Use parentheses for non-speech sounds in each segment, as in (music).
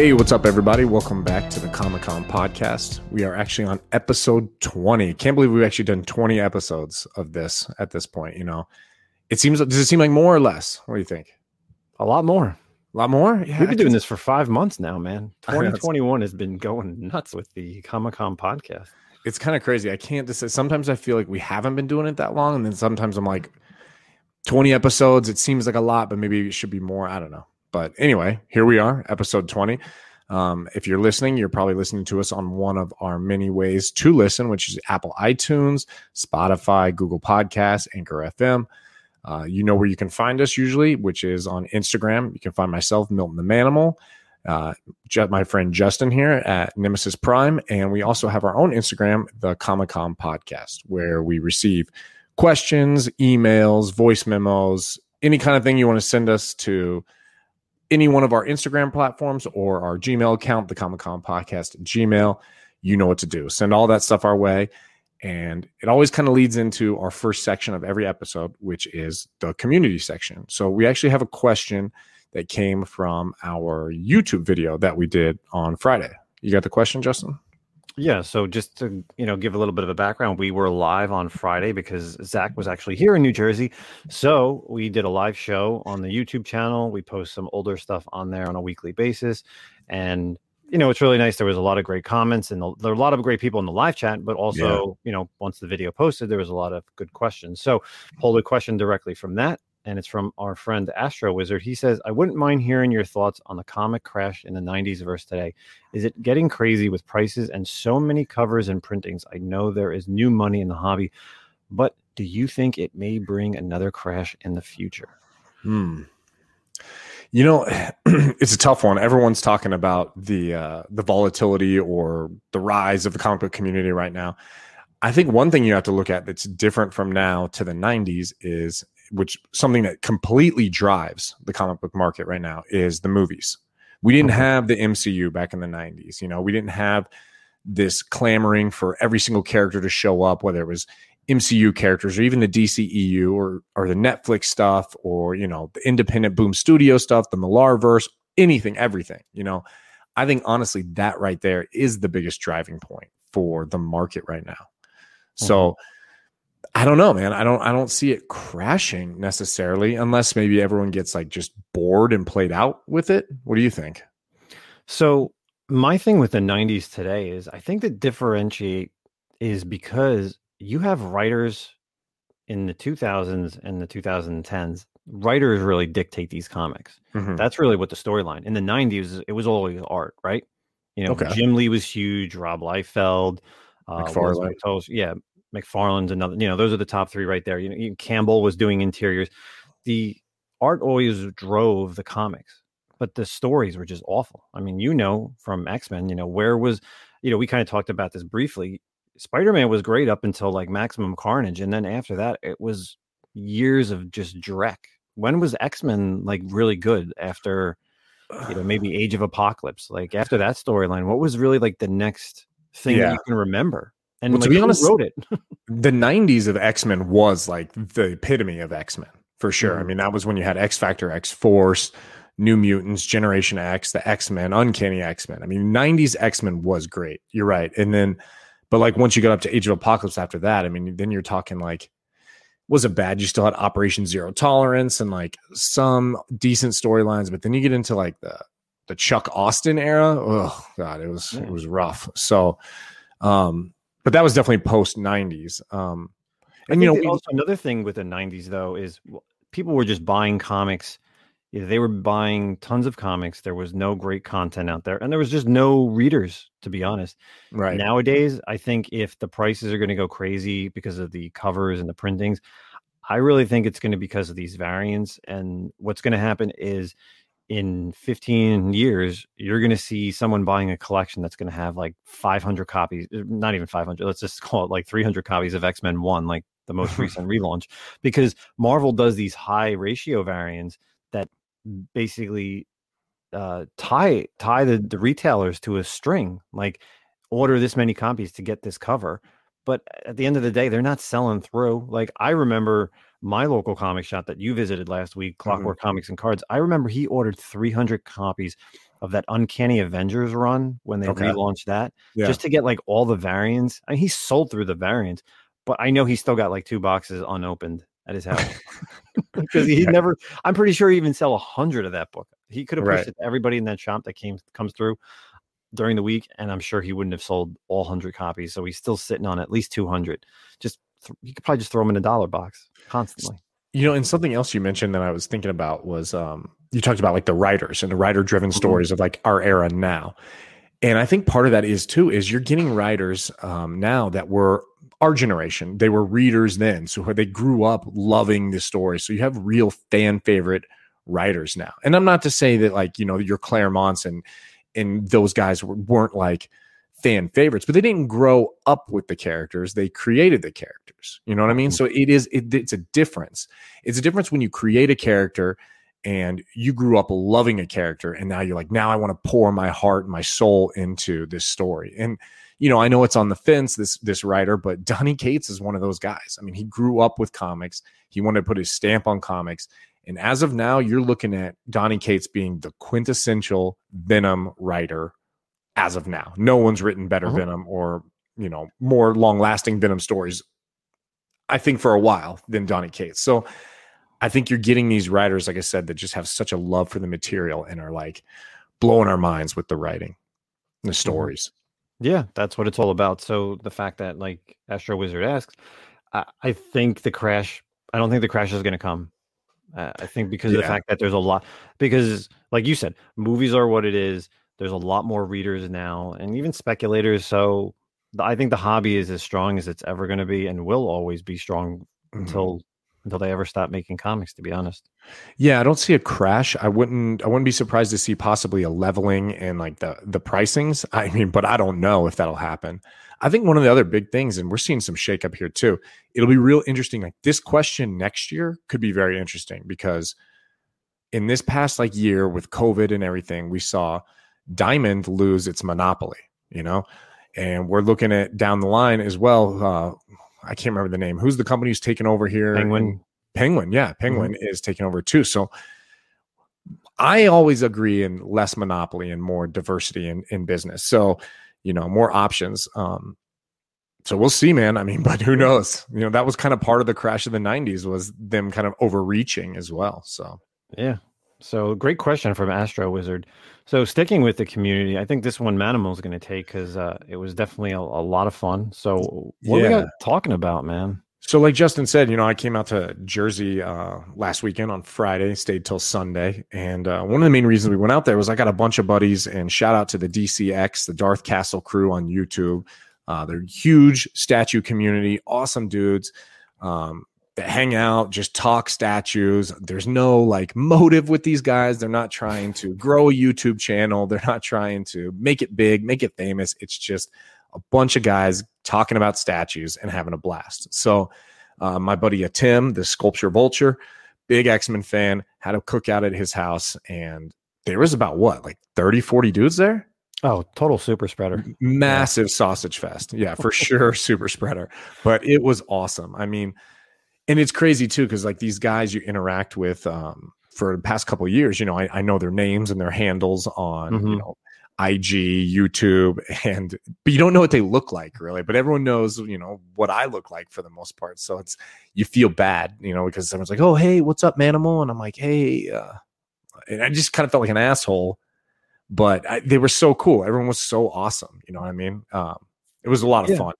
Hey, what's up, everybody? Welcome back to the Comic Com podcast. We are actually on episode 20. Can't believe we've actually done 20 episodes of this at this point. You know, it seems, does it seem like more or less? What do you think? A lot more. A lot more? Yeah. We've been doing this for five months now, man. (laughs) 2021 has been going nuts with the Comic Com podcast. It's kind of crazy. I can't just say, sometimes I feel like we haven't been doing it that long. And then sometimes I'm like, 20 episodes, it seems like a lot, but maybe it should be more. I don't know. But anyway, here we are, episode 20. Um, if you're listening, you're probably listening to us on one of our many ways to listen, which is Apple iTunes, Spotify, Google Podcasts, Anchor FM. Uh, you know where you can find us usually, which is on Instagram. You can find myself, Milton the Manimal, uh, my friend Justin here at Nemesis Prime, and we also have our own Instagram, the Comic Com Podcast, where we receive questions, emails, voice memos, any kind of thing you want to send us to any one of our Instagram platforms or our Gmail account, the Comic Com Podcast Gmail, you know what to do. Send all that stuff our way. And it always kind of leads into our first section of every episode, which is the community section. So we actually have a question that came from our YouTube video that we did on Friday. You got the question, Justin? Yeah, so just to you know give a little bit of a background, we were live on Friday because Zach was actually here in New Jersey. So we did a live show on the YouTube channel. We post some older stuff on there on a weekly basis, and you know it's really nice. There was a lot of great comments and there were a lot of great people in the live chat, but also yeah. you know once the video posted, there was a lot of good questions. So pulled a question directly from that, and it's from our friend Astro Wizard. He says, I wouldn't mind hearing your thoughts on the comic crash in the 90s versus today. Is it getting crazy with prices and so many covers and printings? I know there is new money in the hobby, but do you think it may bring another crash in the future? Hmm. You know, (clears throat) it's a tough one. Everyone's talking about the uh, the volatility or the rise of the comic book community right now. I think one thing you have to look at that's different from now to the 90s is which something that completely drives the comic book market right now is the movies. We didn't have the MCU back in the 90s. You know, we didn't have this clamoring for every single character to show up, whether it was MCU characters or even the DCEU or or the Netflix stuff or you know the independent Boom Studio stuff, the Millarverse, anything, everything. You know, I think honestly that right there is the biggest driving point for the market right now. Mm-hmm. I don't know, man. I don't I don't see it crashing necessarily unless maybe everyone gets like just bored and played out with it. What do you think? So my thing with the 90s today is I think the differentiate is because you have writers in the 2000s and the 2010s. Writers really dictate these comics. Mm-hmm. That's really what the storyline. In the 90s, it was always art, right? You know, okay. Jim Lee was huge, Rob Liefeld, uh, McFarlane. yeah, McFarlane's another. You know, those are the top three right there. You know, Campbell was doing interiors. The art always drove the comics, but the stories were just awful. I mean, you know, from X Men, you know, where was, you know, we kind of talked about this briefly. Spider Man was great up until like Maximum Carnage, and then after that, it was years of just dreck. When was X Men like really good after? you know maybe (sighs) age of apocalypse like after that storyline what was really like the next thing yeah. that you can remember and well, like, to be honest, wrote it. (laughs) the '90s of X Men was like the epitome of X Men for sure. Mm-hmm. I mean, that was when you had X Factor, X Force, New Mutants, Generation X, the X Men, Uncanny X Men. I mean, '90s X Men was great. You're right. And then, but like once you got up to Age of Apocalypse after that, I mean, then you're talking like was it bad. You still had Operation Zero Tolerance and like some decent storylines, but then you get into like the the Chuck Austen era. Oh god, it was yeah. it was rough. So um but that was definitely post 90s um and you know also another thing with the 90s though is people were just buying comics they were buying tons of comics there was no great content out there and there was just no readers to be honest. Right. Nowadays i think if the prices are going to go crazy because of the covers and the printings i really think it's going to be because of these variants and what's going to happen is in 15 years, you're going to see someone buying a collection that's going to have like 500 copies, uh, not even 500, let's just (laughs) call it like 300 copies of X Men 1, like the most (laughs) recent relaunch, because Marvel does these high ratio variants that basically uh, tie tie the, the retailers to a string, like order this many copies to get this cover. But at the end of the day, they're not selling through. Like I remember my local comic shop that you visited last week, Mm-hmm. Clockwork Comics and Cards. I remember he ordered 300 copies of that Uncanny Avengers run when they Okay. relaunched that, Yeah. just to get like all the variants. I mean, he sold through the variants, but I know he still got like two boxes unopened at his house (laughs) because he Yeah. never. I'm pretty sure he even sell a hundred of that book. He could have pushed Right. it to everybody in that shop that came comes through during the week, and I'm sure he wouldn't have sold all hundred copies. So he's still sitting on at least 200. Just th- you could probably just throw them in a dollar box constantly. You know, and something else you mentioned that I was thinking about was um, you talked about like the writers and the writer driven Mhm. stories of like our era now. And I think part of that is too is you're getting writers um, now that were our generation. They were readers then, so they grew up loving the story. So you have real fan favorite writers now. And I'm not to say that like you know your Claremonts and and those guys were- weren't like fan favorites, but they didn't grow up with the characters. They created the characters. You know what I mean? So it is it, it's a difference. It's a difference when you create a character and you grew up loving a character and now you're like now I want to pour my heart and my soul into this story. And you know, I know it's on the fence this this writer, but (laughs) Donny Cates is one of those guys. I mean, he grew up with comics. He wanted to put his stamp on comics. And as of now, you're looking at Donny Cates being the quintessential Venom writer as of now. No one's written better Mhm. Venom or, you know, more long-lasting Venom stories I think for a while than Donny Cates. So I think you're getting these writers, like I said, that just have such a love for the material and are like blowing our minds with the writing, the stories. Yeah, that's what it's all about. So the fact that like Astro Wizard asks, I, I think the crash. I don't think the crash is going to come. Uh, I think because of the fact that there's a lot. Because like you said, movies are what it is. There's a lot more readers now, and even speculators. So I think the hobby is as strong as it's ever going to be, and will always be strong Mhm. until until they ever stop making comics. To be honest. Yeah, I don't see a crash. I wouldn't I wouldn't be surprised to see possibly a leveling in like the the pricings. (laughs) I mean, but I don't know if that'll happen. I think one of the other big things, and we're seeing some shakeup here too. It'll be real interesting. Like this question next year could be very interesting because in this past like year with COVID and everything, we saw Diamond lose its monopoly, you know, and we're looking at down the line as well. Uh, I can't remember the name. Who's the company who's taken over here? Penguin. Penguin, yeah, Penguin is taking over too. So I always agree in less monopoly and more diversity in, in business. So, you know, more options. Um, so we'll see, man. I mean, (laughs) but who knows? You know, that was kind of part of the crash of the '90s was them kind of overreaching as well. So Yeah. So great question from Astro Wizard. So sticking with the community, I think this one Manimal is going to take because uh, it was definitely a, a lot of fun. So what are we got talking about, man? So, like Justin said, you know, I came out to Jersey uh, last weekend on Friday, stayed till Sunday, and uh, one of the main reasons we went out there was I got a bunch of buddies, and shout out to the DCX, the Darth Castle crew on YouTube. Uh, they're huge statue community, awesome dudes um, that hang out, just talk statues. There's no like motive with these guys. They're not trying to grow a YouTube channel. They're not trying to make it big, make it famous. It's just a bunch of guys talking about statues and having a blast. So, uh, my buddy uh, Tim, the sculpture vulture, big X Men fan, had a cookout at his house, and there was about what, like 30, 40 dudes there? Oh, total super spreader. Massive sausage fest. Yeah, for sure. (laughs) super spreader. But it was awesome. I mean, and it's crazy too, because like these guys you interact with um, for the past couple of years, you know, I, I know their names and their handles on, you Mhm. know, IG, YouTube, (laughs) and but you don't know what they look like really. But everyone knows, you know, what I look like for the most part. So it's you feel bad, you know, because someone's like, "Oh, hey, what's up, Manimal?" And I'm like, "Hey," uh, and I just kind of felt like an asshole. But I, they were so cool. Everyone was so awesome. You know what I mean? Um, it was a lot of Yeah. fun.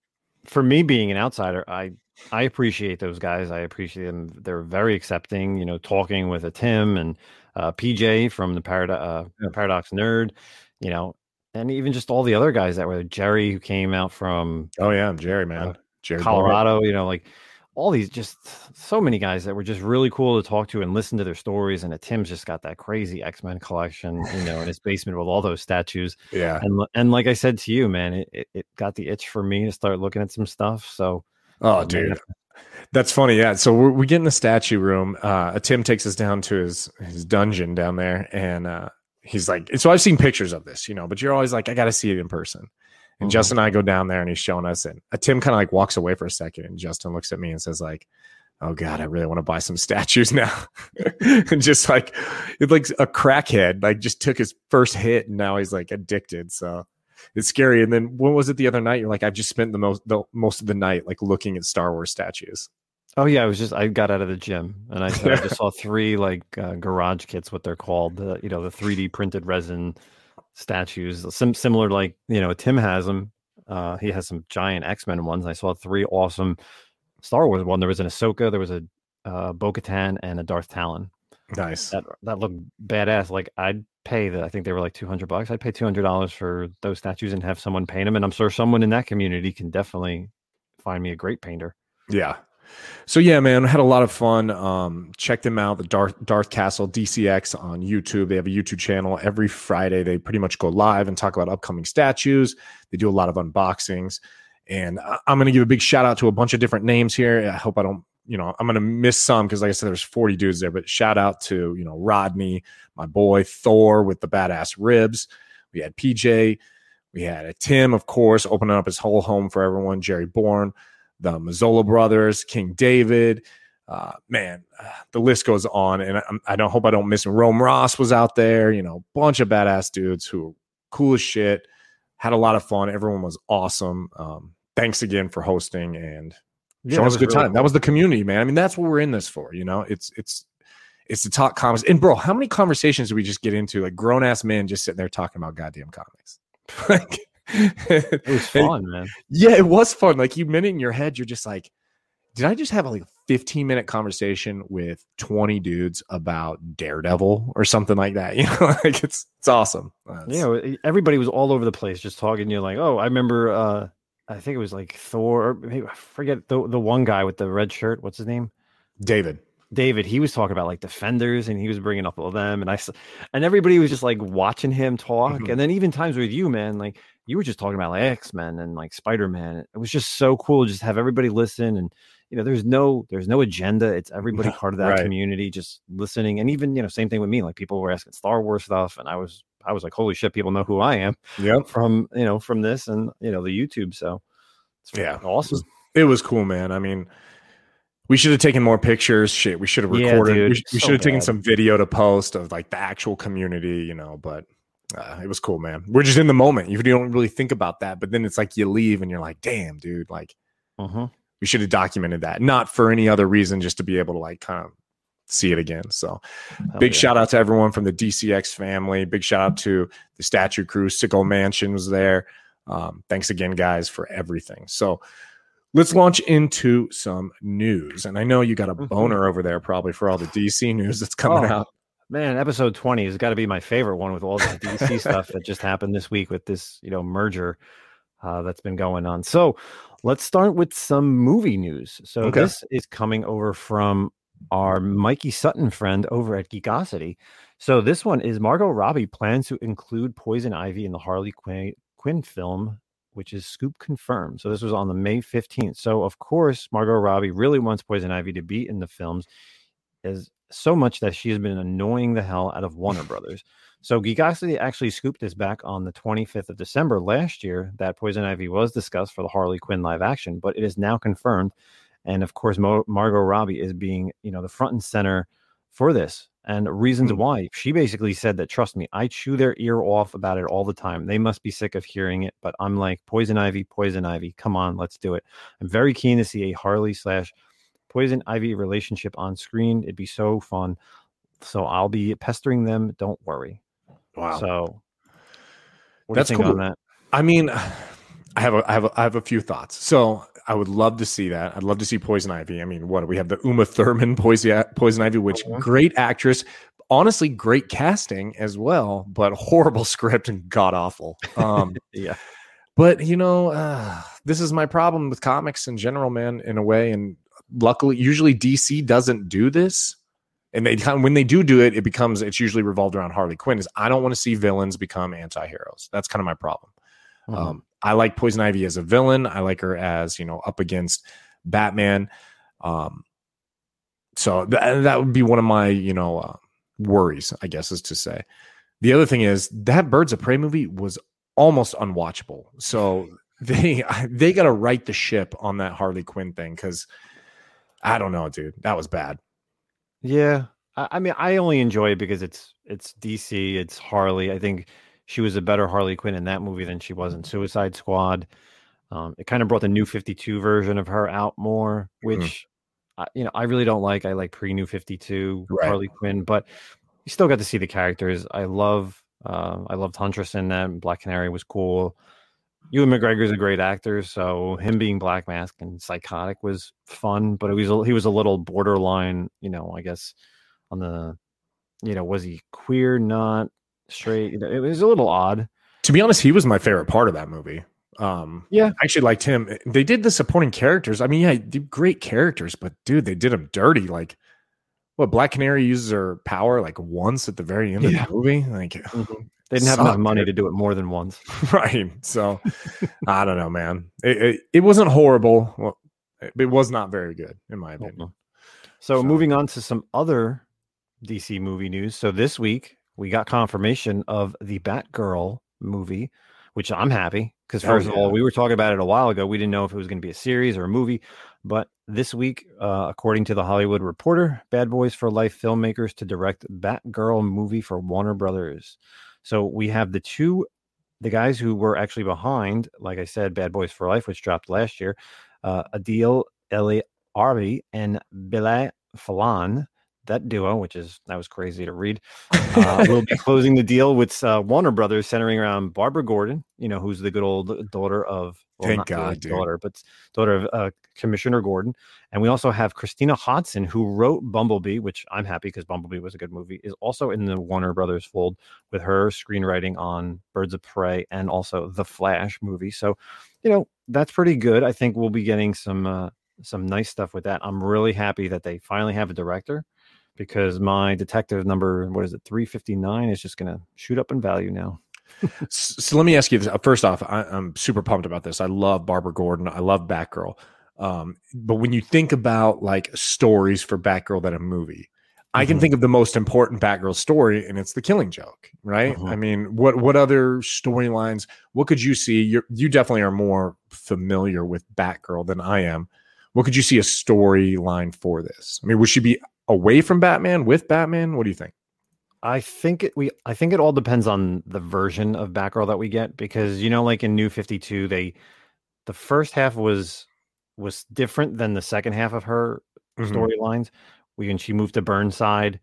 For me, being an outsider, I I appreciate those guys. I appreciate them. They're very accepting. You know, talking with a Tim and uh, PJ from the Parad- uh, Yeah. Paradox Nerd. You know, and even just all the other guys that were Jerry, who came out from Oh yeah, Jerry, man, Uh, Jerry Boyd. Colorado, you know, like all these just so many guys that were just really cool to talk to and listen to their stories. And uh, Tim's just got that crazy X Men collection, you know, in his basement with all those statues. Yeah, And and like I said to you, man, it, it got the itch for me to start looking at some stuff. So Oh, man, dude. That's funny. Yeah. So we're, we get in the statue room. Uh, Tim takes us down to his, his dungeon down there. And uh, he's like, so I've seen pictures of this, you know, but you're always like, I got to see it in person. And Mhm. Justin and I go down there and he's showing us. And uh, Tim kind of like walks away for a second. And Justin looks at me and says, like, oh god, I really want to buy some (laughs) statues now. (laughs) and just like it's like a crackhead, like just took his first hit and now he's like addicted. So it's scary. And then when was it the other night? You're like, I've just spent the most the most of the night like looking at Star Wars statues. Oh yeah, I was just I got out of the gym and I, I (laughs) just saw three like uh, garage kits, what they're called, the you know the 3D printed resin statues, sim- similar like you know Tim has them. Uh, he has some giant X Men ones. I saw three awesome Star Wars one. There was an Ahsoka, there was a uh, Bo Katan, and a Darth Talon. Nice. That that looked badass. Like I'd pay the. I think they were like two hundred bucks. I'd pay two hundred dollars for those statues and have someone paint them. And I'm sure someone in that community can definitely find me a great painter. Yeah. So yeah, man, had a lot of fun. Um, check them out, the Darth Darth Castle DCX on YouTube. They have a YouTube channel. Every Friday, they pretty much go live and talk about upcoming statues. They do a lot of unboxings. And I'm going to give a big shout out to a bunch of different names here. I hope I don't, you know, I'm going to miss some because, like I said, there's 40 dudes there. But shout out to, you know, Rodney, my boy Thor with the badass ribs. We had PJ. We had a Tim, of course, opening up his whole home for everyone. Jerry Bourne, the Mazzola brothers, King David. Uh, man, uh, the list goes on, and I, I, don't hope I don't miss him. Rome Ross was out there, you know, bunch of badass dudes who were cool as shit. Had a lot of fun. Everyone was awesome. Um, thanks again for hosting and yeah, showing us a good really time. Cool. That was the community, man. I mean, that's what we're in this for. You know, it's it's it's to talk comics. And bro, how many conversations do we just get into? Like grown ass men just sitting there talking about goddamn comics. (laughs) like it was (laughs) fun, man. Yeah, it was fun. Like you minute in your head, you're just like, did I just have like a 15 minute conversation with 20 dudes about Daredevil or something like that? (laughs) You know, like it's it's awesome. yeah, everybody was all over the place just talking. You're like, oh, I remember uh I think it was like Thor. Maybe I forget the the one guy with the red shirt. What's his name? David. David. He was talking about like defenders, and he was bringing up all of them, and I and everybody was just like watching him talk. Mm-hmm. And then even times with you, man, like you were just talking about like X Men and like Spider Man. It was just so cool. Just have everybody listen, and you know, there's no there's no agenda. It's everybody (laughs) part of that right. community, just listening. And even you know, same thing with me. Like people were asking Star Wars stuff, and I was I was like, holy shit, people know who I am. Yeah. From you know from this and you know the YouTube. So yeah, awesome. It was, it was, cool, man. I mean, we should have taken more pictures. Shit, we should have recorded. Yeah, we, we so should have taken some video to post of like the actual community, you know. But uh, it was cool, man. We're just in the moment. You don't really think about that, but then it's like you leave and you're like, damn, dude, like. Uh-huh. We should have documented that, not for any other reason, just to be able to like kind of see it again. So Hell big yeah. shout out to everyone from the DCX family. Big shout out to the statue crew. Sicko Mansion was there. Um, thanks again, guys, for everything. So let's launch into some news. And I know you got a mm-hmm. boner over there probably for all the DC (laughs) news that's coming oh, out. Man, episode 20 has got to be my favorite one with all the DC (laughs) stuff that just happened this week with this, you know, merger uh, that's been going on. So let's start with some movie news. So okay. this is coming over from our Mikey Sutton friend over at Geekosity. So this one is Margot Robbie plans to include Poison Ivy in the Harley Quinn, Quinn film, which is Scoop confirmed. So this was on the May 15th. So of course, Margot Robbie really wants Poison Ivy to be in the films, is so much that she has been annoying the hell out of Warner Brothers. So Geekosity actually scooped this back on the 25th of December last year that Poison Ivy was discussed for the Harley Quinn live action, but it is now confirmed. And of course, Mo- Margot Robbie is being, you know, the front and center for this and reasons mm-hmm. why. She basically said that, trust me, I chew their ear off about it all the time. They must be sick of hearing it, but I'm like, Poison Ivy, Poison Ivy, come on, let's do it. I'm very keen to see a Harley slash Poison Ivy relationship on screen. It'd be so fun. So I'll be pestering them. Don't worry. Wow. So that's cool. That? I mean, I have a, I have a, I have a few thoughts. So I would love to see that. I'd love to see Poison Ivy. I mean, what we have the Uma Thurman Poison Poison Ivy, which uh-huh. great actress, honestly great casting as well, but horrible (laughs) script and god awful. Um, (laughs) yeah. But you know, uh, this is my problem with comics in general, man. In a way, and luckily, usually DC doesn't do this. And they (laughs) when they do do it, it becomes it's usually revolved around Harley Quinn. Is I don't want to see villains become anti-heroes. That's kind of my problem. Mm-hmm. Um, I like Poison Ivy as a villain. I like her as you know up against Batman. Um, so th- that would be one of my you know uh, worries, I guess, is to say. The other thing is that Birds of Prey movie was almost unwatchable. So (laughs) they they got to right the ship on that Harley Quinn thing because I don't know, dude. That was bad. Yeah, I, I mean, I only enjoy it because it's it's DC, it's Harley. I think she was a better Harley Quinn in that movie than she was in Suicide Squad. Um, it kind of brought the new 52 version of her out more, which mm-hmm. I, you know I really don't like. I like pre New 52 right. Harley Quinn, but you still got to see the characters. I love uh, I loved Huntress in that. Black Canary was cool. Ewan McGregor's a great actor, so him being Black Mask and psychotic was fun, but it was he was a little borderline, you know, I guess on the, you know, was he queer, not straight? It was a little odd. To be honest, he was my favorite part of that movie. Um, yeah, I actually liked him. They did the supporting characters. I mean, yeah, great characters, but dude, they did them dirty. Like, what Black Canary uses her power like once at the very end yeah. of the movie. Like, (laughs) mm-hmm. They didn't have enough money to do it more than once. (laughs) right. So (laughs) I don't know, man. It, it, it, wasn't horrible. Well, it was not very good, in my opinion. So, so moving on to some other DC movie news. So this week we got confirmation of the Batgirl movie, which I'm happy because oh, first oh, yeah. of all, we were talking about it a while ago. We didn't know if it was going to be a series or a movie, but this week, uh, according to the Hollywood Reporter, Bad Boys for Life filmmakers to direct Batgirl movie for Warner Brothers. So we have the two, the guys who were actually behind, like I said, Bad Boys for Life, which dropped last year, uh, Adil El Arbi and Bilall Fallah that duo, which is that was crazy to read, uh, (laughs) will be closing the deal with uh, Warner Brothers, centering around Barbara Gordon. You know, who's the good old daughter of well, thank God, daughter, but daughter of uh, Commissioner Gordon. And we also have Christina Hodson, who wrote Bumblebee, which I'm happy because Bumblebee was a good movie. Is also in the Warner Brothers fold with her screenwriting on Birds of Prey and also the Flash movie. So, you know, that's pretty good. I think we'll be getting some uh, some nice stuff with that. I'm really happy that they finally have a director because my detective number, what is it, 359, is just going to shoot up in value now. so let me ask you this. First off, I, am super pumped about this. I love Barbara Gordon. I love Batgirl. Um, but when you think about like stories for Batgirl that a movie, I can mm-hmm. think of the most important Batgirl story, and it's the Killing Joke, right? Mm-hmm. I mean, what what other storylines? What could you see? You you definitely are more familiar with Batgirl than I am. What could you see a storyline for this? I mean, would she be away from Batman with Batman? What do you think? I think it, we I think it all depends on the version of Batgirl that we get because you know like in New 52 they the first half was was different than the second half of her mm-hmm. storylines. When she moved to Burnside,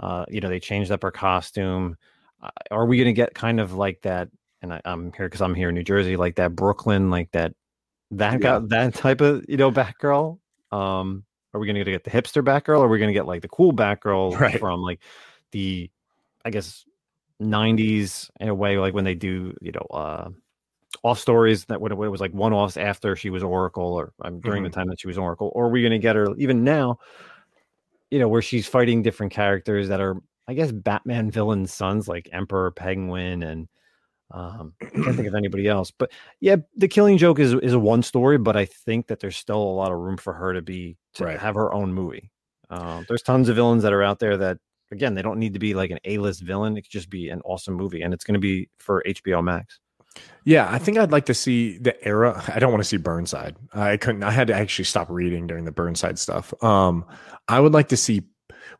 uh, you know they changed up her costume. Uh, are we going to get kind of like that? And I, am here because I'm here in New Jersey, like that Brooklyn, like that that yeah. got that type of you know Batgirl. Um, are we going to get the hipster Batgirl? Or are we going to get like the cool Batgirl (laughs) right. from like the, I guess, 90s in a way, like when they do, you know, uh, off stories that when it was like one offs after she was Oracle or um, during mm-hmm. the time that she was Oracle, or are we going to get her even now, you know, where she's fighting different characters that are, I guess, Batman villain sons like Emperor Penguin and um, I (clears throat) can't think of anybody else, but yeah, the Killing Joke is is a one story, but I think that there's still a lot of room for her to be to right. have her own movie. Uh, there's tons of villains that are out there that again they don't need to be like an A list villain. It could just be an awesome movie, and it's going to be for HBO Max. Yeah, I think I'd like to see the era. I don't want to see Burnside. I couldn't. I had to actually stop reading during the Burnside stuff. Um, I would like to see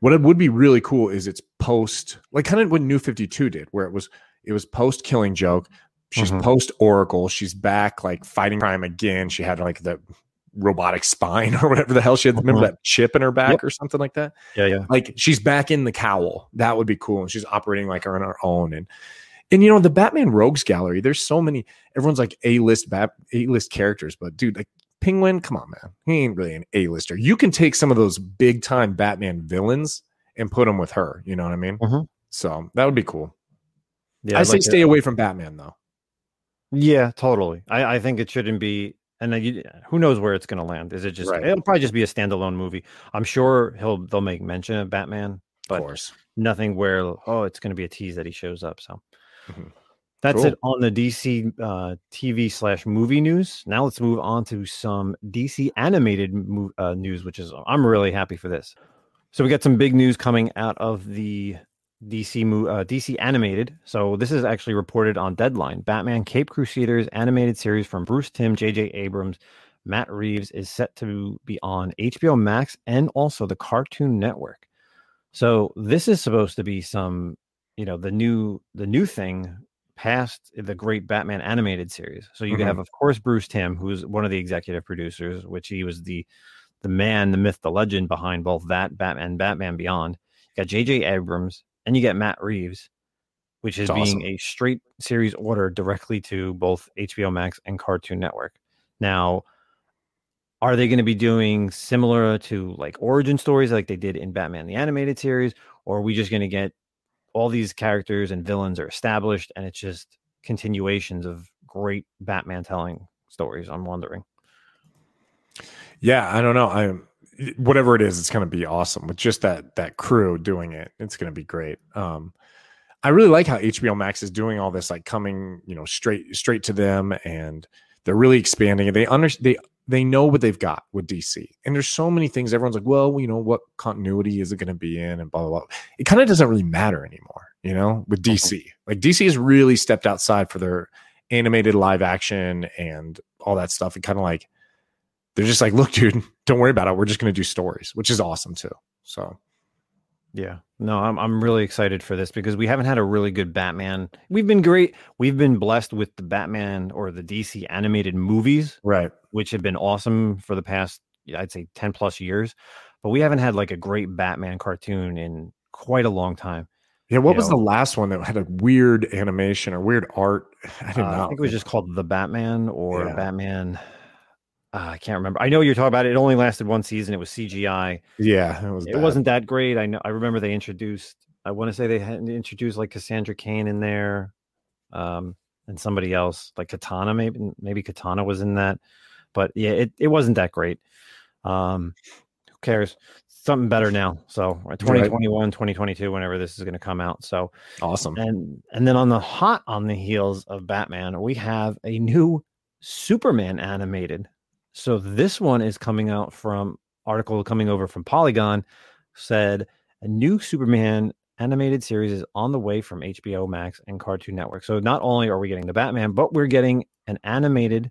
what it would be really cool is it's post, like kind of what New Fifty Two did, where it was it was post Killing Joke. She's mm-hmm. post Oracle. She's back, like fighting crime again. She had like the robotic spine (laughs) or whatever the hell she had. Mm-hmm. Remember that chip in her back yep. or something like that? Yeah, yeah. Like she's back in the cowl. That would be cool. And she's operating like her on her own. And and you know the Batman Rogues Gallery. There's so many. Everyone's like a list bat a list characters, but dude, like Penguin, come on, man, he ain't really an a lister. You can take some of those big time Batman villains and put them with her. You know what I mean? Mm-hmm. So that would be cool. Yeah, I say like stay away from Batman though. Yeah, totally. I, I think it shouldn't be. And then you, who knows where it's going to land? Is it just? Right. It'll probably just be a standalone movie. I'm sure he'll they'll make mention of Batman, but of nothing where oh it's going to be a tease that he shows up. So mm-hmm. that's cool. it on the DC uh, TV slash movie news. Now let's move on to some DC animated mo- uh, news, which is I'm really happy for this. So we got some big news coming out of the DC uh, DC animated. So this is actually reported on Deadline. Batman Cape Crusaders animated series from Bruce Timm, J.J. Abrams Matt Reeves is set to be on HBO Max and also the Cartoon Network. So this is supposed to be some, you know, the new the new thing past the great Batman animated series. So you mm-hmm. have, of course, Bruce Timm, who's one of the executive producers, which he was the the man, the myth, the legend behind both that Batman, and Batman Beyond. You got J.J. Abrams, and you get Matt Reeves, which is being a straight series order directly to both HBO Max and Cartoon Network. Now, are they going to be doing similar to like origin stories like they did in Batman the animated series, or are we just going to get all these characters and villains are established and it's just continuations of great Batman telling stories? I'm wondering. Yeah, I don't know. I whatever it is, it's going to be awesome with just that that crew doing it. It's going to be great. Um, I really like how HBO Max is doing all this, like coming, you know, straight straight to them, and they're really expanding it. They under they they know what they've got with DC, and there's so many things. Everyone's like, well, you know, what continuity is it going to be in, and blah blah blah. It kind of doesn't really matter anymore, you know, with DC. Like DC has really stepped outside for their animated live action and all that stuff, and kind of like they're just like, look, dude, (laughs) don't worry about it. We're just going to do stories, which is awesome too. So, yeah, no, I'm I'm really excited for this because we haven't had a really good Batman. We've been great. We've been blessed with the Batman or the DC animated movies, right, which have been awesome for the past, I'd say, ten plus years. But we haven't had like a great Batman cartoon in quite a long time. Yeah, what was know? the last one that had a weird animation or weird art? (sighs) I don't uh, know. I think it was just called The Batman or yeah. Batman. Uh, I can't remember. I know you're talking about it. It only lasted one season. It was CGI. Yeah, it was. It wasn't that great. I know. I remember they introduced. I want to say they had introduced like Cassandra Cain in there, um, and somebody else like Katana. Maybe maybe Katana was in that, but yeah, it, it wasn't that great. Um, who cares? Something better now. So 2021, right. 2022, whenever this is going to come out. So awesome. And and then on the hot on the heels of Batman, we have a new Superman animated so this one is coming out from article coming over from Polygon said a new Superman animated series is on the way from HBO Max and Cartoon Network. So not only are we getting the Batman, but we're getting an animated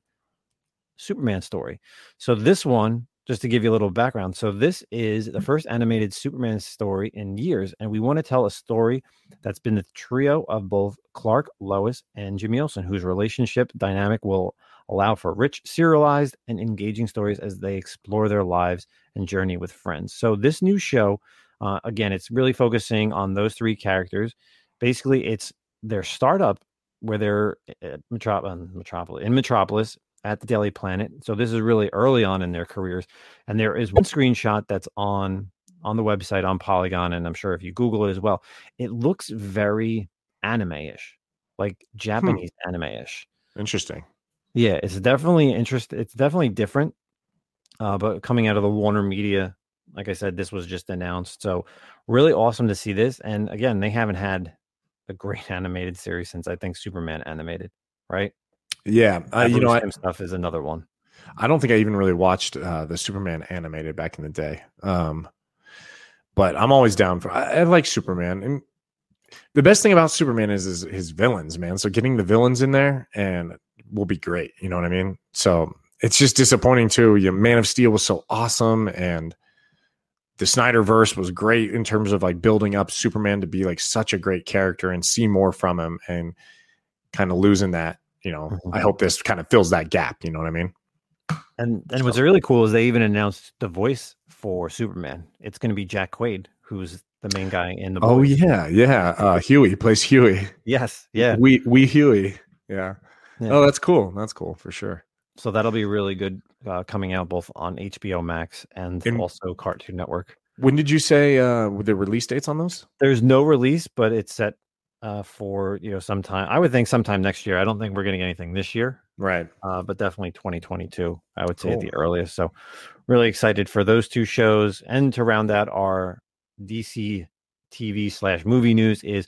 Superman story. So this one, just to give you a little background, so this is the mm-hmm. first animated Superman story in years, and we want to tell a story that's been the trio of both Clark, Lois, and Jimmy Olsen, whose relationship dynamic will allow for rich, serialized, and engaging stories as they explore their lives and journey with friends. So, this new show, uh, again, it's really focusing on those three characters. Basically, it's their startup where they're at Metrop- um, Metropolis, in Metropolis at the Daily Planet. So, this is really early on in their careers. And there is one screenshot that's on on the website on Polygon, and I'm sure if you Google it as well, it looks very anime-ish, like hmm. Japanese hmm. anime-ish. Interesting. Yeah, it's definitely interest. It's definitely different. Uh, but coming out of the Warner Media, like I said, this was just announced, so really awesome to see this. And again, they haven't had a great (laughs) animated series since I think Superman animated, right? Yeah, uh, you know, I, stuff is another one. I don't think I even really watched uh, the Superman animated back in the day. Um, but I'm always down for. I, I like Superman, and the best thing about Superman is, is his villains, man. So getting the villains in there and will be great. You know what I mean? So it's just disappointing too. You Man of Steel was so awesome, and the Snyder verse was great in terms of like building up Superman to be like such a great character and see more from him, and kind of losing that. You know, mm-hmm. I hope this kind of fills that gap. You know what I mean? And and so. what's really cool is they even announced the voice for Superman. It's going to be Jack Quaid, who's the main guy in the. Oh yeah, yeah. Uh, Huey plays Huey. Yes, yeah. We we Huey. Yeah. Yeah. Oh, that's cool. That's cool for sure. So that'll be really good uh, coming out both on HBO Max and, and, also Cartoon Network. When did you say uh, the release dates on those? There's no release, but it's set uh, for you know sometime. I would think sometime next year. I don't think we're getting anything this year, right? Uh, but definitely 2022. I would say cool. at the earliest. So really excited for those two shows, and to round out our DC TV slash movie news is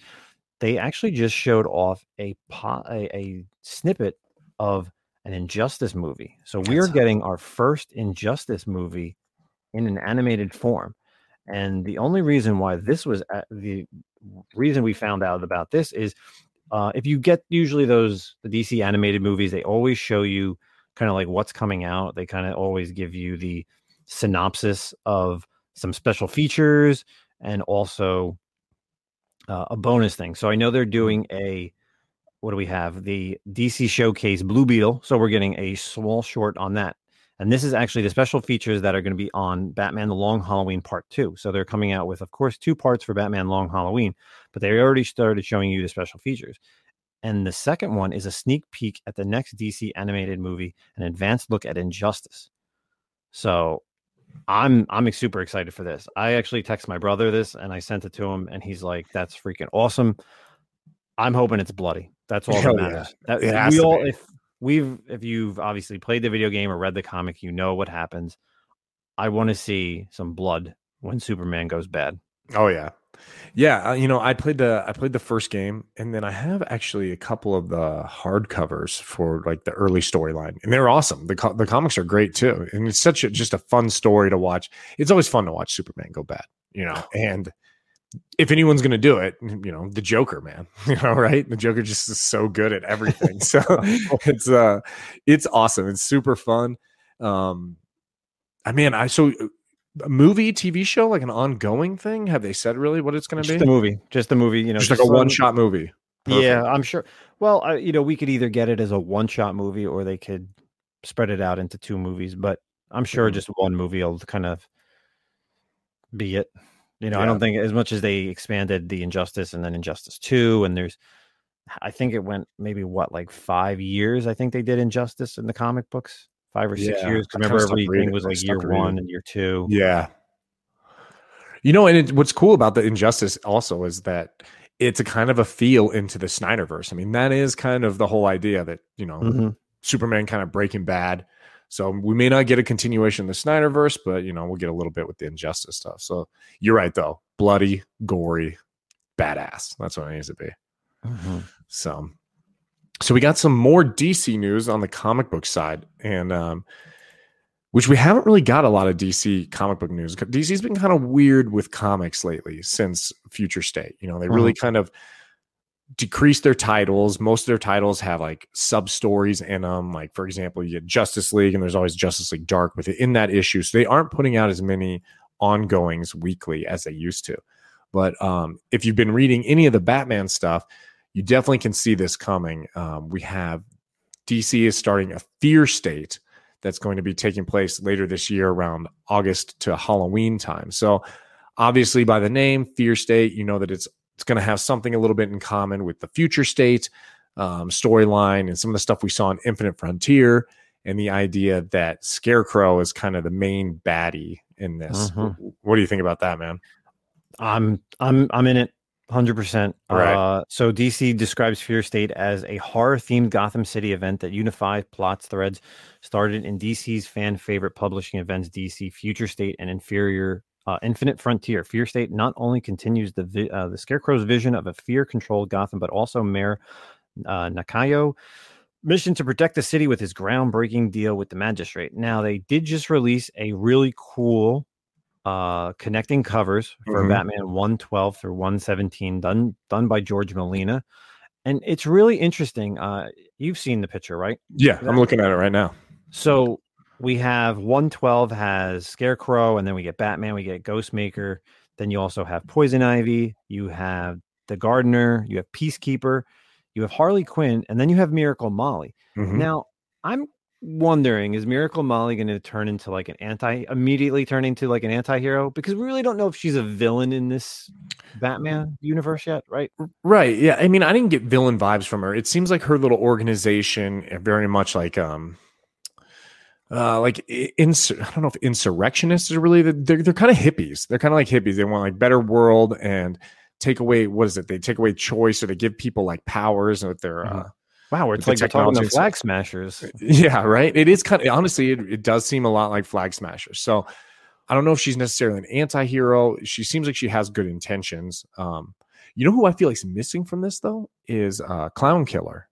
they actually just showed off a, po- a, a snippet of an Injustice movie. So we are getting our first Injustice movie in an animated form. And the only reason why this was the reason we found out about this is uh, if you get usually those the DC animated movies, they always show you kind of like what's coming out. They kind of always give you the synopsis of some special features and also uh, a bonus thing. So I know they're doing a what do we have? The DC Showcase Blue Beetle. So we're getting a small short on that. And this is actually the special features that are going to be on Batman The Long Halloween Part 2. So they're coming out with, of course, two parts for Batman Long Halloween, but they already started showing you the special features. And the second one is a sneak peek at the next DC animated movie, an advanced look at Injustice. So I'm I'm super excited for this. I actually text my brother this and I sent it to him and he's like, "That's freaking awesome." I'm hoping it's bloody. That's all that matters. Yeah. That, we all, if we've, if you've obviously played the video game or read the comic, you know what happens. I want to see some blood when Superman goes bad. Oh yeah, yeah, uh, you know, I played the I played the first game, and then I have actually a couple of the hardcovers for like the early storyline, and they're awesome. the co- The comics are great too, and it's such a just a fun story to watch. It's always fun to watch Superman go bad, you know. (sighs) And if anyone's going to do it, you know, the Joker, man, (laughs) you know, right? The Joker just is so good at everything. (laughs) so (laughs) it's uh, it's awesome. It's super fun. Um, I mean, I so movie, TV show, like an ongoing thing? Have they said really what it's going to be? Just a movie, just a movie. You know, just, just like a one shot movie. Perfect. Yeah, I'm sure. Well, uh, you know, we could either get it as a one shot movie or they could spread it out into two movies. But I'm sure mm-hmm. just one movie will kind of be it. You know, yeah. I don't think as much as they expanded the Injustice and then Injustice Two, and there's, I think it went maybe what like five years. I think they did Injustice in the comic books five or six yeah, years. Remember, everything was like year reading. one and year two. Yeah. You know, and it, what's cool about the Injustice also is that it's a kind of a feel into the Snyderverse. I mean, that is kind of the whole idea that you know mm-hmm. Superman kind of breaking bad. So we may not get a continuation of the Snyderverse, but you know we'll get a little bit with the Injustice stuff. So you're right, though, bloody, gory, badass. That's what it needs to be. Mm-hmm. So so we got some more DC news on the comic book side, and um, which we haven't really got a lot of DC comic book news. DC's been kind of weird with comics lately since Future State. You know, they really mm-hmm. kind of decreased their titles. Most of their titles have like sub stories in them. Like, for example, you get Justice League, and there's always Justice League Dark within that issue. So they aren't putting out as many ongoings weekly as they used to. But um, if you've been reading any of the Batman stuff, you definitely can see this coming. Um, we have DC is starting a fear state that's going to be taking place later this year around August to Halloween time. So, obviously, by the name Fear State, you know that it's it's going to have something a little bit in common with the Future State um, storyline and some of the stuff we saw in Infinite Frontier, and the idea that Scarecrow is kind of the main baddie in this. Mm-hmm. What do you think about that, man? I'm I'm I'm in it. Hundred percent. Right. Uh, so DC describes Fear State as a horror-themed Gotham City event that unifies plots threads started in DC's fan favorite publishing events, DC Future State and Inferior uh, Infinite Frontier. Fear State not only continues the vi- uh, the Scarecrow's vision of a fear-controlled Gotham, but also Mayor uh, Nakano mission to protect the city with his groundbreaking deal with the magistrate. Now they did just release a really cool uh, connecting covers for mm-hmm. Batman 112 through 117, done done by George Molina. And it's really interesting. Uh, you've seen the picture, right? Yeah, I'm looking at it right now. So we have 112 has Scarecrow, and then we get Batman, we get Ghostmaker. Then you also have Poison Ivy, you have the Gardener, you have Peacekeeper, you have Harley Quinn, and then you have Miracle Molly. Mm-hmm. Now, I'm wondering is Miracle Molly going to turn into like an anti immediately turn into like an anti-hero because we really don't know if she's a villain in this Batman universe yet, right? Right. Yeah. I mean, I didn't get villain vibes from her. It seems like her little organization eh, very much like um uh like ins- I don't know if insurrectionists are really the, they're they're kind of hippies. They're kind of like hippies. They want like better world and take away what is it? They take away choice or they give people like powers with their mm-hmm. uh Wow, it's like we're talking to flag smashers. (laughs) Yeah, right. It is kind of honestly, it, it, does seem a lot like flag smashers. So I don't know if she's necessarily an anti-hero. She seems like she has good intentions. Um, you know who I feel like is missing from this though is uh, Clown Killer.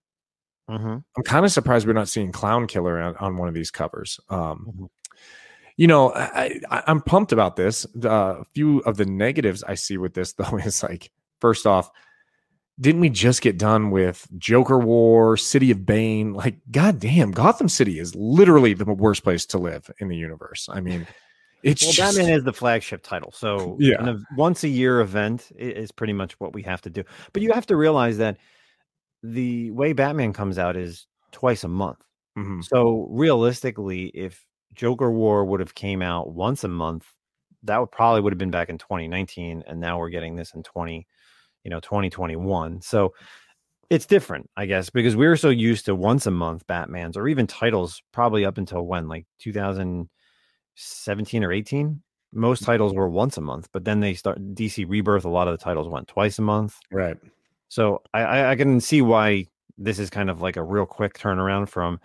Mm-hmm. I'm kind of surprised we're not seeing Clown Killer on, on one of these covers. Um, mm-hmm. You know, I, am pumped about this. Uh, a few of the negatives I see with this (laughs) though is like, first off, didn't we just get done with Joker War, City of Bane? Like, goddamn, Gotham City is literally the worst place to live in the universe. I mean, it's well, just, Batman is the flagship title, so Yeah. an once a year event is pretty much what we have to do. But you have to realize that the way Batman comes out is twice a month. Mhm. So realistically, if Joker War would have came out once a month, that would probably would have been back in 2019, and now we're getting this in 20, you know, 2021. So it's different, I guess, because we were so used to once a month Batman's or even titles probably up until when, like 2017 or 18. Most titles were once a month, but then they start DC Rebirth. A lot of the titles went twice a month. right. So I, I, I can see why this is kind of like a real quick turnaround from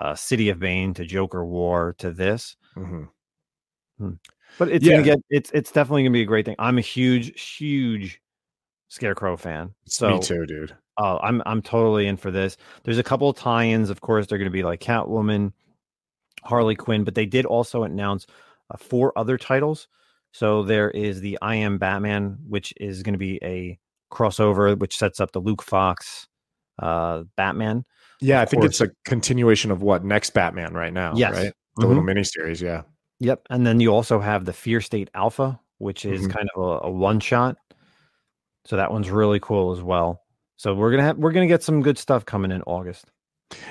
uh, City of Bane to Joker War to this. Mhm. But it's Yeah. gonna get it's it's definitely gonna be a great thing. I'm a huge huge Scarecrow fan, so Me too, dude. uh, I'm I'm totally in for this. There's a couple of tie-ins, of course. They're gonna be like Catwoman, Harley Quinn, but they did also announce uh, four other titles. So there is the I Am Batman, which is going to be a crossover, which sets up the Luke Fox uh, Batman. Yeah, I think course. it's a continuation of what next Batman right now. Yes. right. The little Mhm. miniseries. Yeah. Yep. And then you also have the Fear State Alpha, which is Mhm. kind of a, a one shot. So that one's really cool as well. So we're gonna have we're gonna get some good stuff coming in August.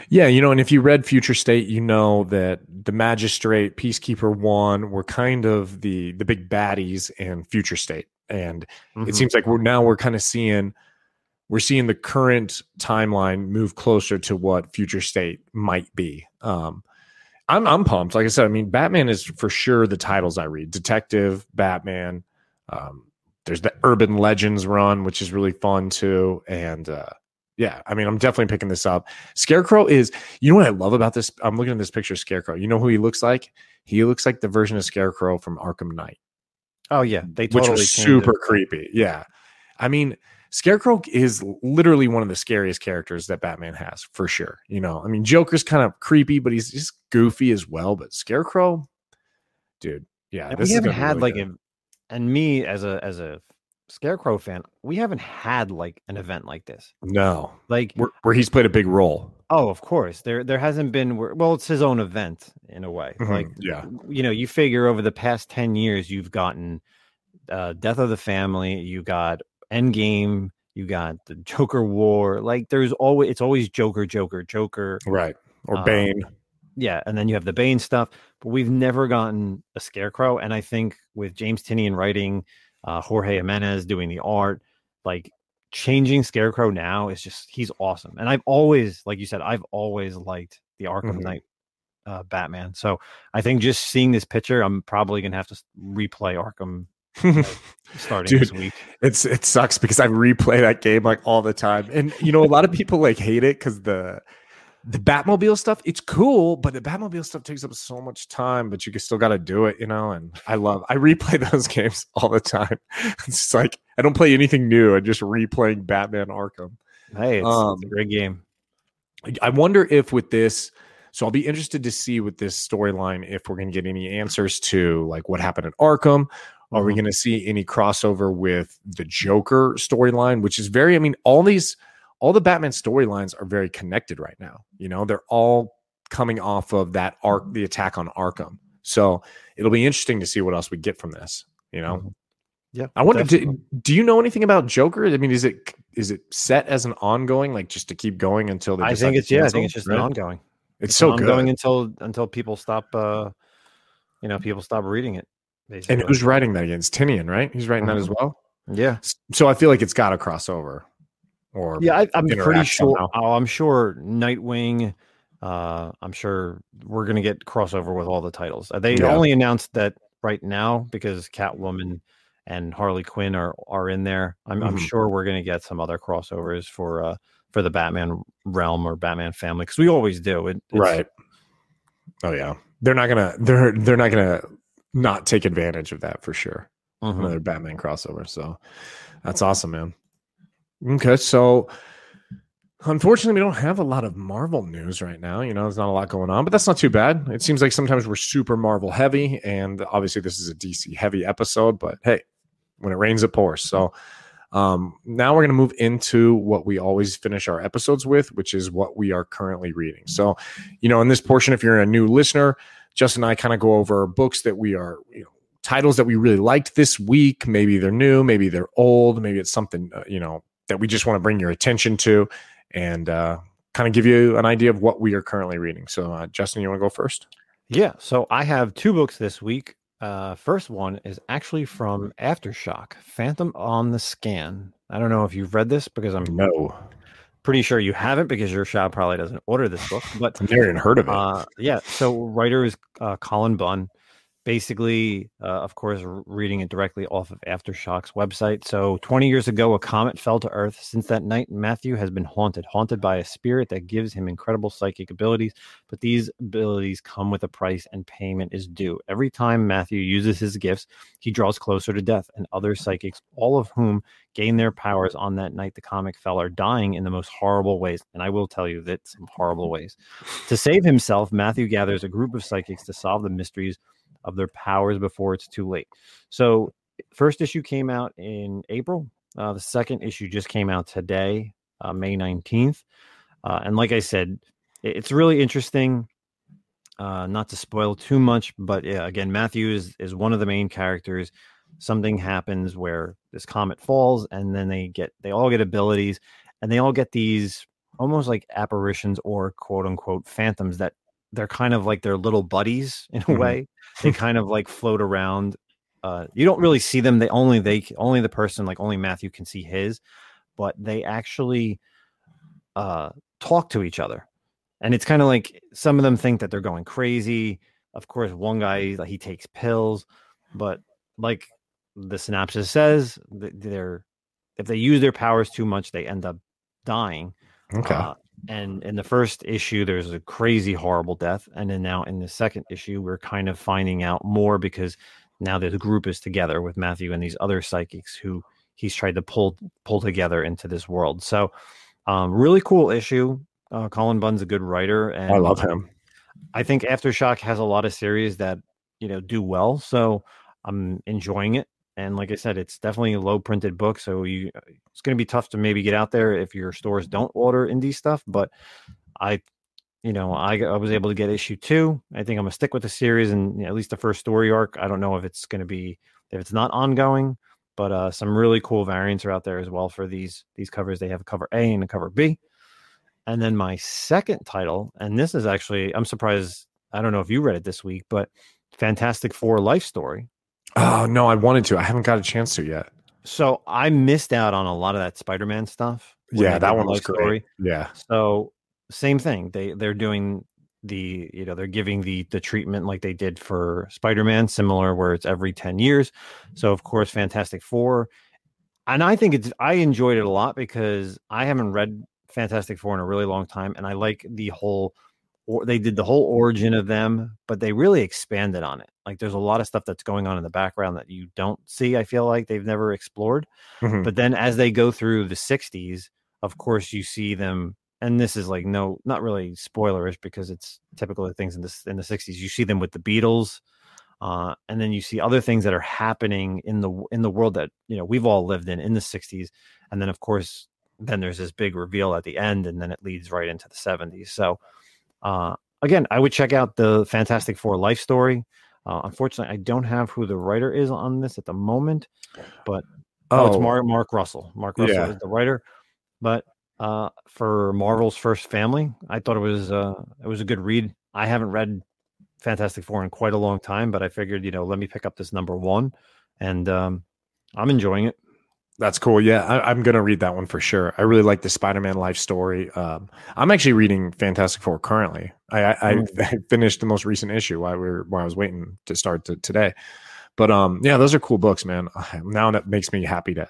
Yeah, you know, and if you read Future State, you know that the Magistrate, Peacekeeper One were kind of the the big baddies in Future State, and Mhm. it seems like we're now we're kind of seeing we're seeing the current timeline move closer to what Future State might be. Um, I'm I'm pumped. Like I said, I mean, Batman is for sure the titles I read: Detective, Batman. Um, there's the Urban Legends run, which is really fun too, and uh, yeah, I mean, I'm definitely picking this up. Scarecrow is, you know what I love about this? I'm looking at this picture of Scarecrow. You know who he looks like? He looks like the version of Scarecrow from Arkham Knight, Oh yeah, they which was super creepy. Yeah. I mean, Scarecrow is literally one of the scariest characters that Batman has for sure. You know, I mean, Joker's kind of creepy, but he's just goofy as well. But Scarecrow, dude, yeah, this we haven't had really like good. And me as a as a Scarecrow fan, we haven't had like an event like this. no, Like where, where he's played a big role. oh, of course there there hasn't been where well it's his own event in a way. Like Mhm, yeah, you know, you figure over the past 10 years, you've gotten uh, Death of the Family, you got Endgame, you got the Joker War. Like, there's always, it's always Joker, Joker, Joker. right. Or Um, Bane. Yeah. And then you have the Bane stuff, but we've never gotten a Scarecrow. And I think with James Tynion writing, uh, Jorge Jimenez doing the art, like, changing Scarecrow now is just, he's awesome. And I've always, like you said, I've always liked the Arkham Mhm. Knight uh, Batman. So I think just seeing this picture, I'm probably gonna have to replay Arkham (laughs) starting this Dude, week. It's it sucks because I replay that game like all the time, and you know a lot of people like hate it because the the Batmobile stuff it's cool, but the Batmobile stuff takes up so much time. But you still got to do it, you know. And I love I replay (laughs) those games all the time. (laughs) It's like I don't play anything new. I'm just replaying Batman Arkham. Hey, it's, Um, it's a great game. I wonder if with this, so I'll be interested to see with this storyline if we're going to get any answers to like what happened at Arkham. Are we Mhm. going to see any crossover with the Joker storyline, which is very, I mean, all these, all the Batman storylines are very connected right now. You know, they're all coming off of that arc, the attack on Arkham. So it'll be interesting to see what else we get from this. You know, Mhm. Yeah, I wonder, do, do you know anything about Joker? I mean, is it is it set as an ongoing, like just to keep going until they I think it's yeah, I think it's just right? an ongoing. It's so ongoing good. until until people stop. uh You know, people stop reading it. Basically. And who's writing that again? It's Tynion, right? He's writing that as Mm-hmm. well. yeah, So I feel like it's got to cross over. Or yeah. I, I'm pretty sure. somehow. Oh, I'm sure Nightwing. Uh, I'm sure we're gonna get crossover with all the titles. Uh, They Yeah. only announced that right now because Catwoman and Harley Quinn are are in there. I'm, I'm Mhm. sure we're gonna get some other crossovers for uh for the Batman realm or Batman family because we always do. It, it's- right. Oh yeah, they're not gonna they're they're not gonna not take advantage of that for sure. Mhm. Another Batman crossover. So that's awesome, man. Okay, so unfortunately, we don't have a lot of Marvel news right now. You know, there's not a lot going on, but that's not too bad. It seems like sometimes we're super Marvel heavy, and obviously this is a DC heavy episode. But hey, when it rains, it pours. So Um, now we're going to move into what we always finish our episodes with, which is what we are currently reading. So, you know, in this portion, if you're a new listener, Justin and I kind of go over books that we are, you know, titles that we really liked this week. Maybe they're new, maybe they're old, maybe it's something, uh, you know, that we just want to bring your attention to and uh, kind of give you an idea of what we are currently reading. So, uh, Justin, you want to go first? Yeah. So I have two books this week. Uh, first one is actually from Aftershock, Phantom on the Scan. I don't know if you've read this because I'm no pretty sure you haven't because your shop probably doesn't order this book. But I've never even heard of it. Uh, yeah. So writer is uh, Cullen Bunn basically, uh, of course, reading it directly off of Aftershock's website. So, 20 years ago, a comet fell to Earth. Since that night, Matthew has been haunted, haunted by a spirit that gives him incredible psychic abilities. But these abilities come with a price, and payment is due. Every time Matthew uses his gifts, he draws closer to death, and other psychics, all of whom gain their powers on that night the comic fell, are dying in the most horrible ways. And I will tell you that some horrible ways. To save himself, Matthew gathers a group of psychics to solve the mysteries of their powers before it's too late. So, first issue came out in April. Uh, the second issue just came out today, uh, May 19th. Uh, and like I said, it's really interesting. Uh, not to spoil too much, but yeah, again, Matthew is, is one of the main characters. Something happens where this comet falls, and then they get they all get abilities, and they all get these almost like apparitions or quote unquote phantoms that they're kind of like their little buddies in a mm-hmm. way. They kind of like float around. Uh, you don't really see them. They only they only the person like only Matthew can see his, but they actually uh, talk to each other, and it's kind of like some of them think that they're going crazy. Of course, one guy like, he takes pills, but like the synopsis says, they're if they use their powers too much, they end up dying. Okay. Uh, and in the first issue there's a crazy horrible death and then now in the second issue we're kind of finding out more because now the group is together with matthew and these other psychics who he's tried to pull pull together into this world. So um, really cool issue. Uh, cullen bunn's a good writer and i love him. I think aftershock has a lot of series that you know do well so i'm enjoying it and like I said, it's definitely a low printed book, so you it's going to be tough to maybe get out there if your stores don't order indie stuff. But I, you know, I, I was able to get issue two. I think I'm gonna stick with the series and you know, at least the first story arc. I don't know if it's going to be if it's not ongoing, but uh, some really cool variants are out there as well for these these covers. They have a cover A and a cover B. And then my second title, and this is actually I'm surprised. I don't know if you read it this week, but Fantastic Four Life Story Oh no, I wanted to. I haven't got a chance to yet. So I missed out on a lot of that Spider-Man stuff. Yeah, that one was great. Story. Yeah. So same thing. They they're doing the you know they're giving the the treatment like they did for Spider-Man, similar where it's every ten years. So of course, Fantastic Four, and I think it's I enjoyed it a lot because I haven't read Fantastic Four in a really long time, and I like the whole or they did the whole origin of them, but they really expanded on it. Like there's a lot of stuff that's going on in the background that you don't see. I feel like they've never explored. Mm-hmm. But then as they go through the 60s, of course you see them and this is like no not really spoilerish because it's typical of things in this in the 60s. You see them with the Beatles. Uh, and then you see other things that are happening in the in the world that you know we've all lived in in the 60s and then of course then there's this big reveal at the end and then it leads right into the 70s so uh, again, I would check out the Fantastic Four life story. Uh, unfortunately, I don't have who the writer is on this at the moment, but oh, oh it's Mark Mark Russell. Mark Russell yeah. is the writer. But uh, for Marvel's First Family, I thought it was uh, it was a good read. I haven't read Fantastic Four in quite a long time, but I figured you know let me pick up this number one, and um, I'm enjoying it. That's cool. Yeah, I, am gonna read that one for sure. I really like the Spider-Man life story. Um, I'm actually reading Fantastic Four currently. I, I, I, mm. (laughs) finished the most recent issue while we were while I was waiting to start to, today. But um, yeah, those are cool books, man. (sighs) Now that makes me happy to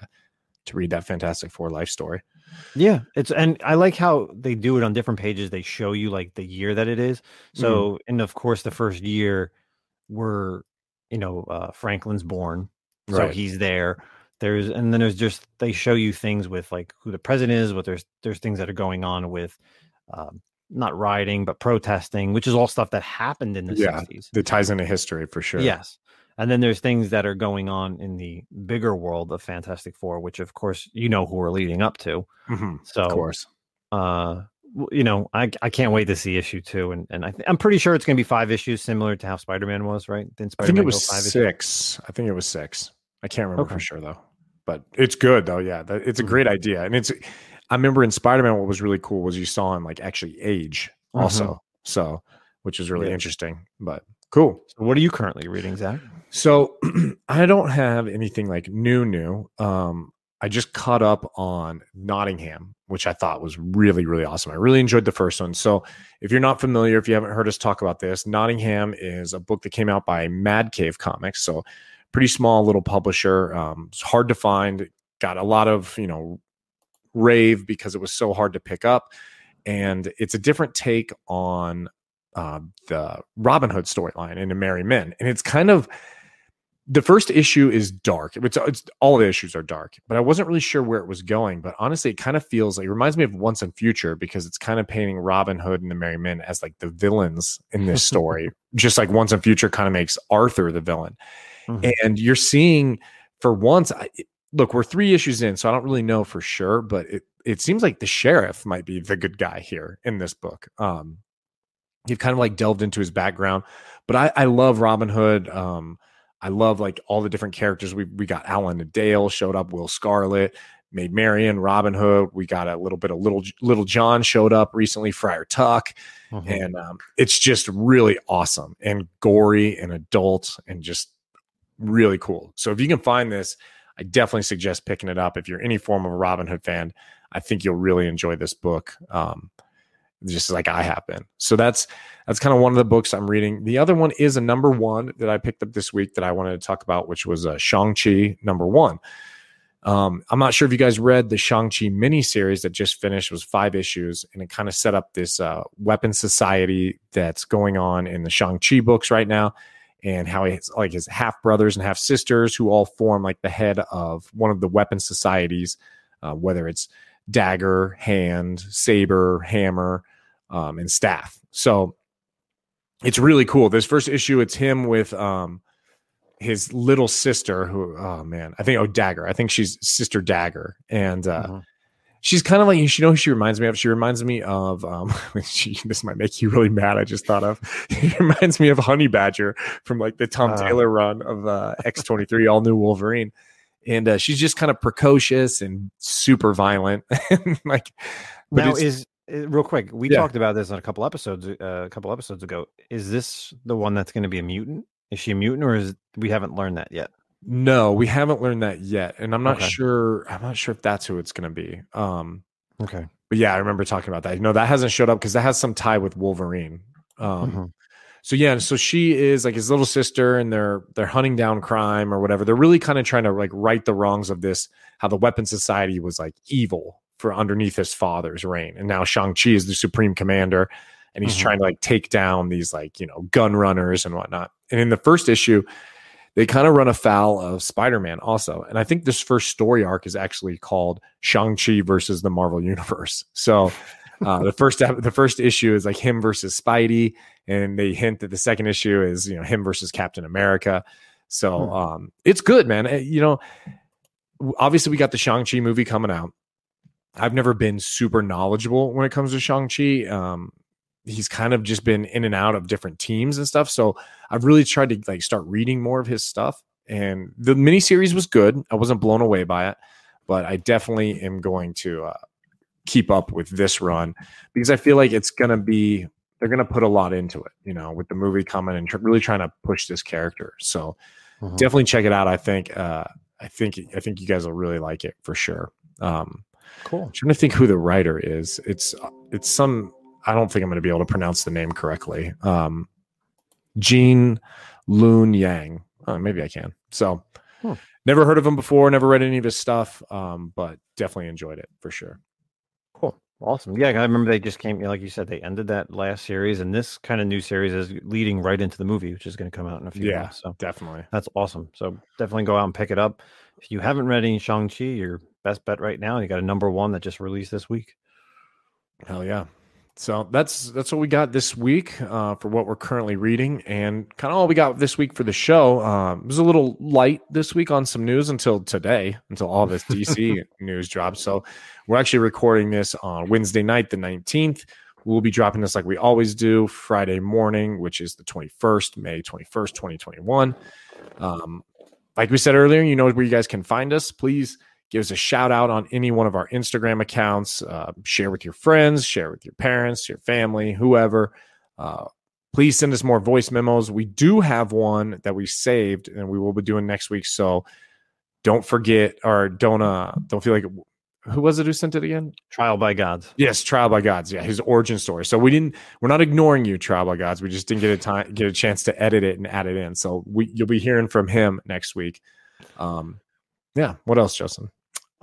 to read that Fantastic Four life story. Yeah, it's and I like how they do it on different pages. They show you like the year that it is. So, mm. and of course, the first year, we're you know uh, Franklin's born, so right. he's there there's and then there's just they show you things with like who the president is but there's there's things that are going on with um, not rioting but protesting which is all stuff that happened in the yeah, 60s that ties into history for sure yes and then there's things that are going on in the bigger world of Fantastic Four, which of course you know who we're leading up to. Mm-hmm. So Of course. uh you know i i can't wait to see issue two and and I th- i'm pretty sure it's going to be five issues similar to how spider-man was right didn't I think it was five issues? six. I think it was six. I can't remember Okay. for sure though. But it's good though. Yeah, that, it's a Mhm. great idea, and it's. I remember in Spider Man, what was really cool was you saw him like actually age also, so which is really Yeah. interesting. But cool. so what are you currently reading zack So (clears throat) I don't have anything like new, new. Um, I just caught up on Nottingham, which I thought was really, really awesome. I really enjoyed the first one. So if you're not familiar, if you haven't heard us talk about this, Nottingham is a book that came out by Mad Cave Comics. So pretty small little publisher. Um, it's hard to find. Got a lot of you know rave because it was so hard to pick up, and it's a different take on uh, the Robin Hood storyline in Merry Men, and it's kind of the first issue is dark. It's, it's all the issues are dark, but I wasn't really sure where it was going. But honestly, it kind of feels like it reminds me of Once and Future because it's kind of painting Robin Hood and the Merry Men as like the villains in this story, (laughs) just like Once and Future kind of makes Arthur the villain. Mhm. And you're seeing for once, I, look, we're three issues in, so I don't really know for sure, but it it seems like the sheriff might be the good guy here in this book. Um, you've kind of like delved into his background, but I, I love Robin Hood. Um, I love like all the different characters. We we got Alan and Dale showed up, Will Scarlet, Maid Marian, Robin Hood. We got a little bit of little little John showed up recently, Friar Tuck, Mhm. and um, it's just really awesome and gory and adult and just really cool. So if you can find this, I definitely suggest picking it up. If you're any form of a Robin Hood fan, I think you'll really enjoy this book. Um, just like I have been. So that's that's kind of one of the books I'm reading. The other one is a number one that I picked up this week that I wanted to talk about, which was uh, Shang-Chi number one. Um, I'm not sure if you guys read the Shang-Chi miniseries that just finished, it was five issues, and it kind of set up this uh, weapon society that's going on in the Shang-Chi books right now, and how he's like his half brothers and half sisters who all form like the head of one of the weapon societies, uh, whether it's dagger, hand, saber, hammer, um, and staff. So it's really cool. This first issue, it's him with um, his little sister, who oh man, I think oh Dagger. I think she's Sister Dagger, and uh, Mhm. She's kind of like you know who she reminds me of. She reminds me of um, (laughs) she, this might make you really mad. I just thought of. (laughs) It reminds me of Honey Badger from like the Tom Ah. Taylor run of uh, X twenty three, all new Wolverine. And uh, she's just kind of precocious and super violent, (laughs) like. But now is uh, real quick we Yeah. talked about this on a couple episodes uh, a couple episodes ago is this the one that's going to be a mutant is she a mutant or is we haven't learned that yet No, we haven't learned that yet, and I'm not Okay. sure. I'm not sure if that's who it's going to be. Um, okay but yeah, I remember talking about that. No, that hasn't showed up because that has some tie with Wolverine. Um, Mhm. so yeah, so she is like his little sister, and they're they're hunting down crime or whatever. They're really kind of trying to like right the wrongs of this. How the Weapon Society was like evil for underneath his father's reign, and now Shang Chi is the supreme commander, and he's Mhm. trying to like take down these like you know gun runners and whatnot. And in the first issue, they kind of run afoul of Spider-Man also. And I think this first story arc is actually called Shang-Chi versus the Marvel Universe. (laughs) So uh, the first the first issue is like him versus Spidey, and they hint that the second issue is you know him versus Captain America. So Hmm. um, it's good, man. Uh, You know, obviously we got the Shang-Chi movie coming out. I've never been super knowledgeable when it comes to Shang-Chi. Um, he's kind of just been in and out of different teams and stuff. So I've really tried to like start reading more of his stuff. And the miniseries was good. I wasn't blown away by it, but I definitely am going to uh, keep up with this run because I feel like it's going to be they're going to put a lot into it, you know, with the movie coming and tr- really trying to push this character. So Mhm. definitely check it out. I think uh, I think I think you guys will really like it for sure. Um, cool I'm trying to think who the writer is. It's it's some. I don't think I'm going to be able to pronounce the name correctly. Um, Gene Luen Yang. Uh, maybe I can. So, Hmm. never heard of him before. Never read any of his stuff. Um, but definitely enjoyed it for sure. Cool. Awesome. Yeah, I remember they just came, like you said, they ended that last series, and this kind of new series is leading right into the movie, which is going to come out in a few Yeah. months. So Definitely. that's awesome. So definitely go out and pick it up. If you haven't read any Shang-Chi, your best bet right now, you got a number one that just released this week. Hell yeah. So that's that's what we got this week uh, for what we're currently reading, and kind of all we got this week for the show. Um, it was a little light this week on some news until today, until all this DC (laughs) news dropped. So we're actually recording this on Wednesday night, the nineteenth. We'll be dropping this like we always do Friday morning, which is the twenty first, May twenty first, twenty twenty one. Um, like we said earlier, you know where you guys can find us. Please give us a shout out on any one of our Instagram accounts. Uh, share with your friends, share with your parents, your family, whoever. Uh, please send us more voice memos. We do have one that we saved, and we will be doing next week. So don't forget, or don't uh, don't feel like who was it who sent it again? Trial by Gods. Yes, Trial by Gods. Yeah, his origin story. So we didn't. We're not ignoring you, Trial by Gods. We just didn't get a time, get a chance to edit it and add it in. So we you'll be hearing from him next week. Um, yeah. What else, Justin?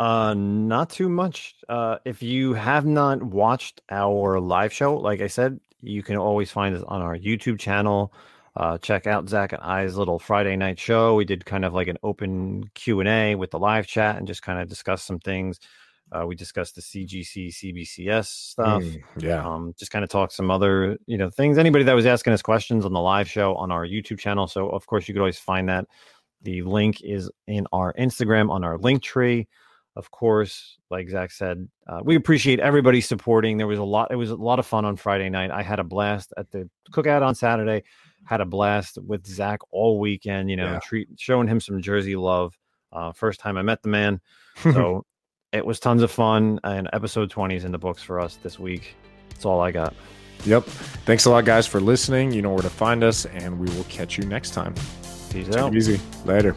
Uh, not too much. Uh, if you have not watched our live show, like I said, you can always find us on our YouTube channel. Uh, check out Zack and I's little Friday night show. We did kind of like an open Q and A with the live chat and just kind of discuss some things. Uh, we discussed the CGC CBCS stuff. Mm, yeah. Um, just kind of talk some other you know things. Anybody that was asking us questions on the live show on our YouTube channel. So of course you could always find that. The link is in our Instagram on our link tree of course, like Zack said, uh, we appreciate everybody supporting. There was a lot. It was a lot of fun on Friday night. I had a blast at the cookout on Saturday. Had a blast with Zack all weekend. You know, yeah. treat showing him some Jersey love. Uh, first time I met the man, (laughs) so it was tons of fun. And episode twenty is in the books for us this week. That's all I got. Yep. Thanks a lot, guys, for listening. You know where to find us, and we will catch you next time. Peace Take out. easy. Later.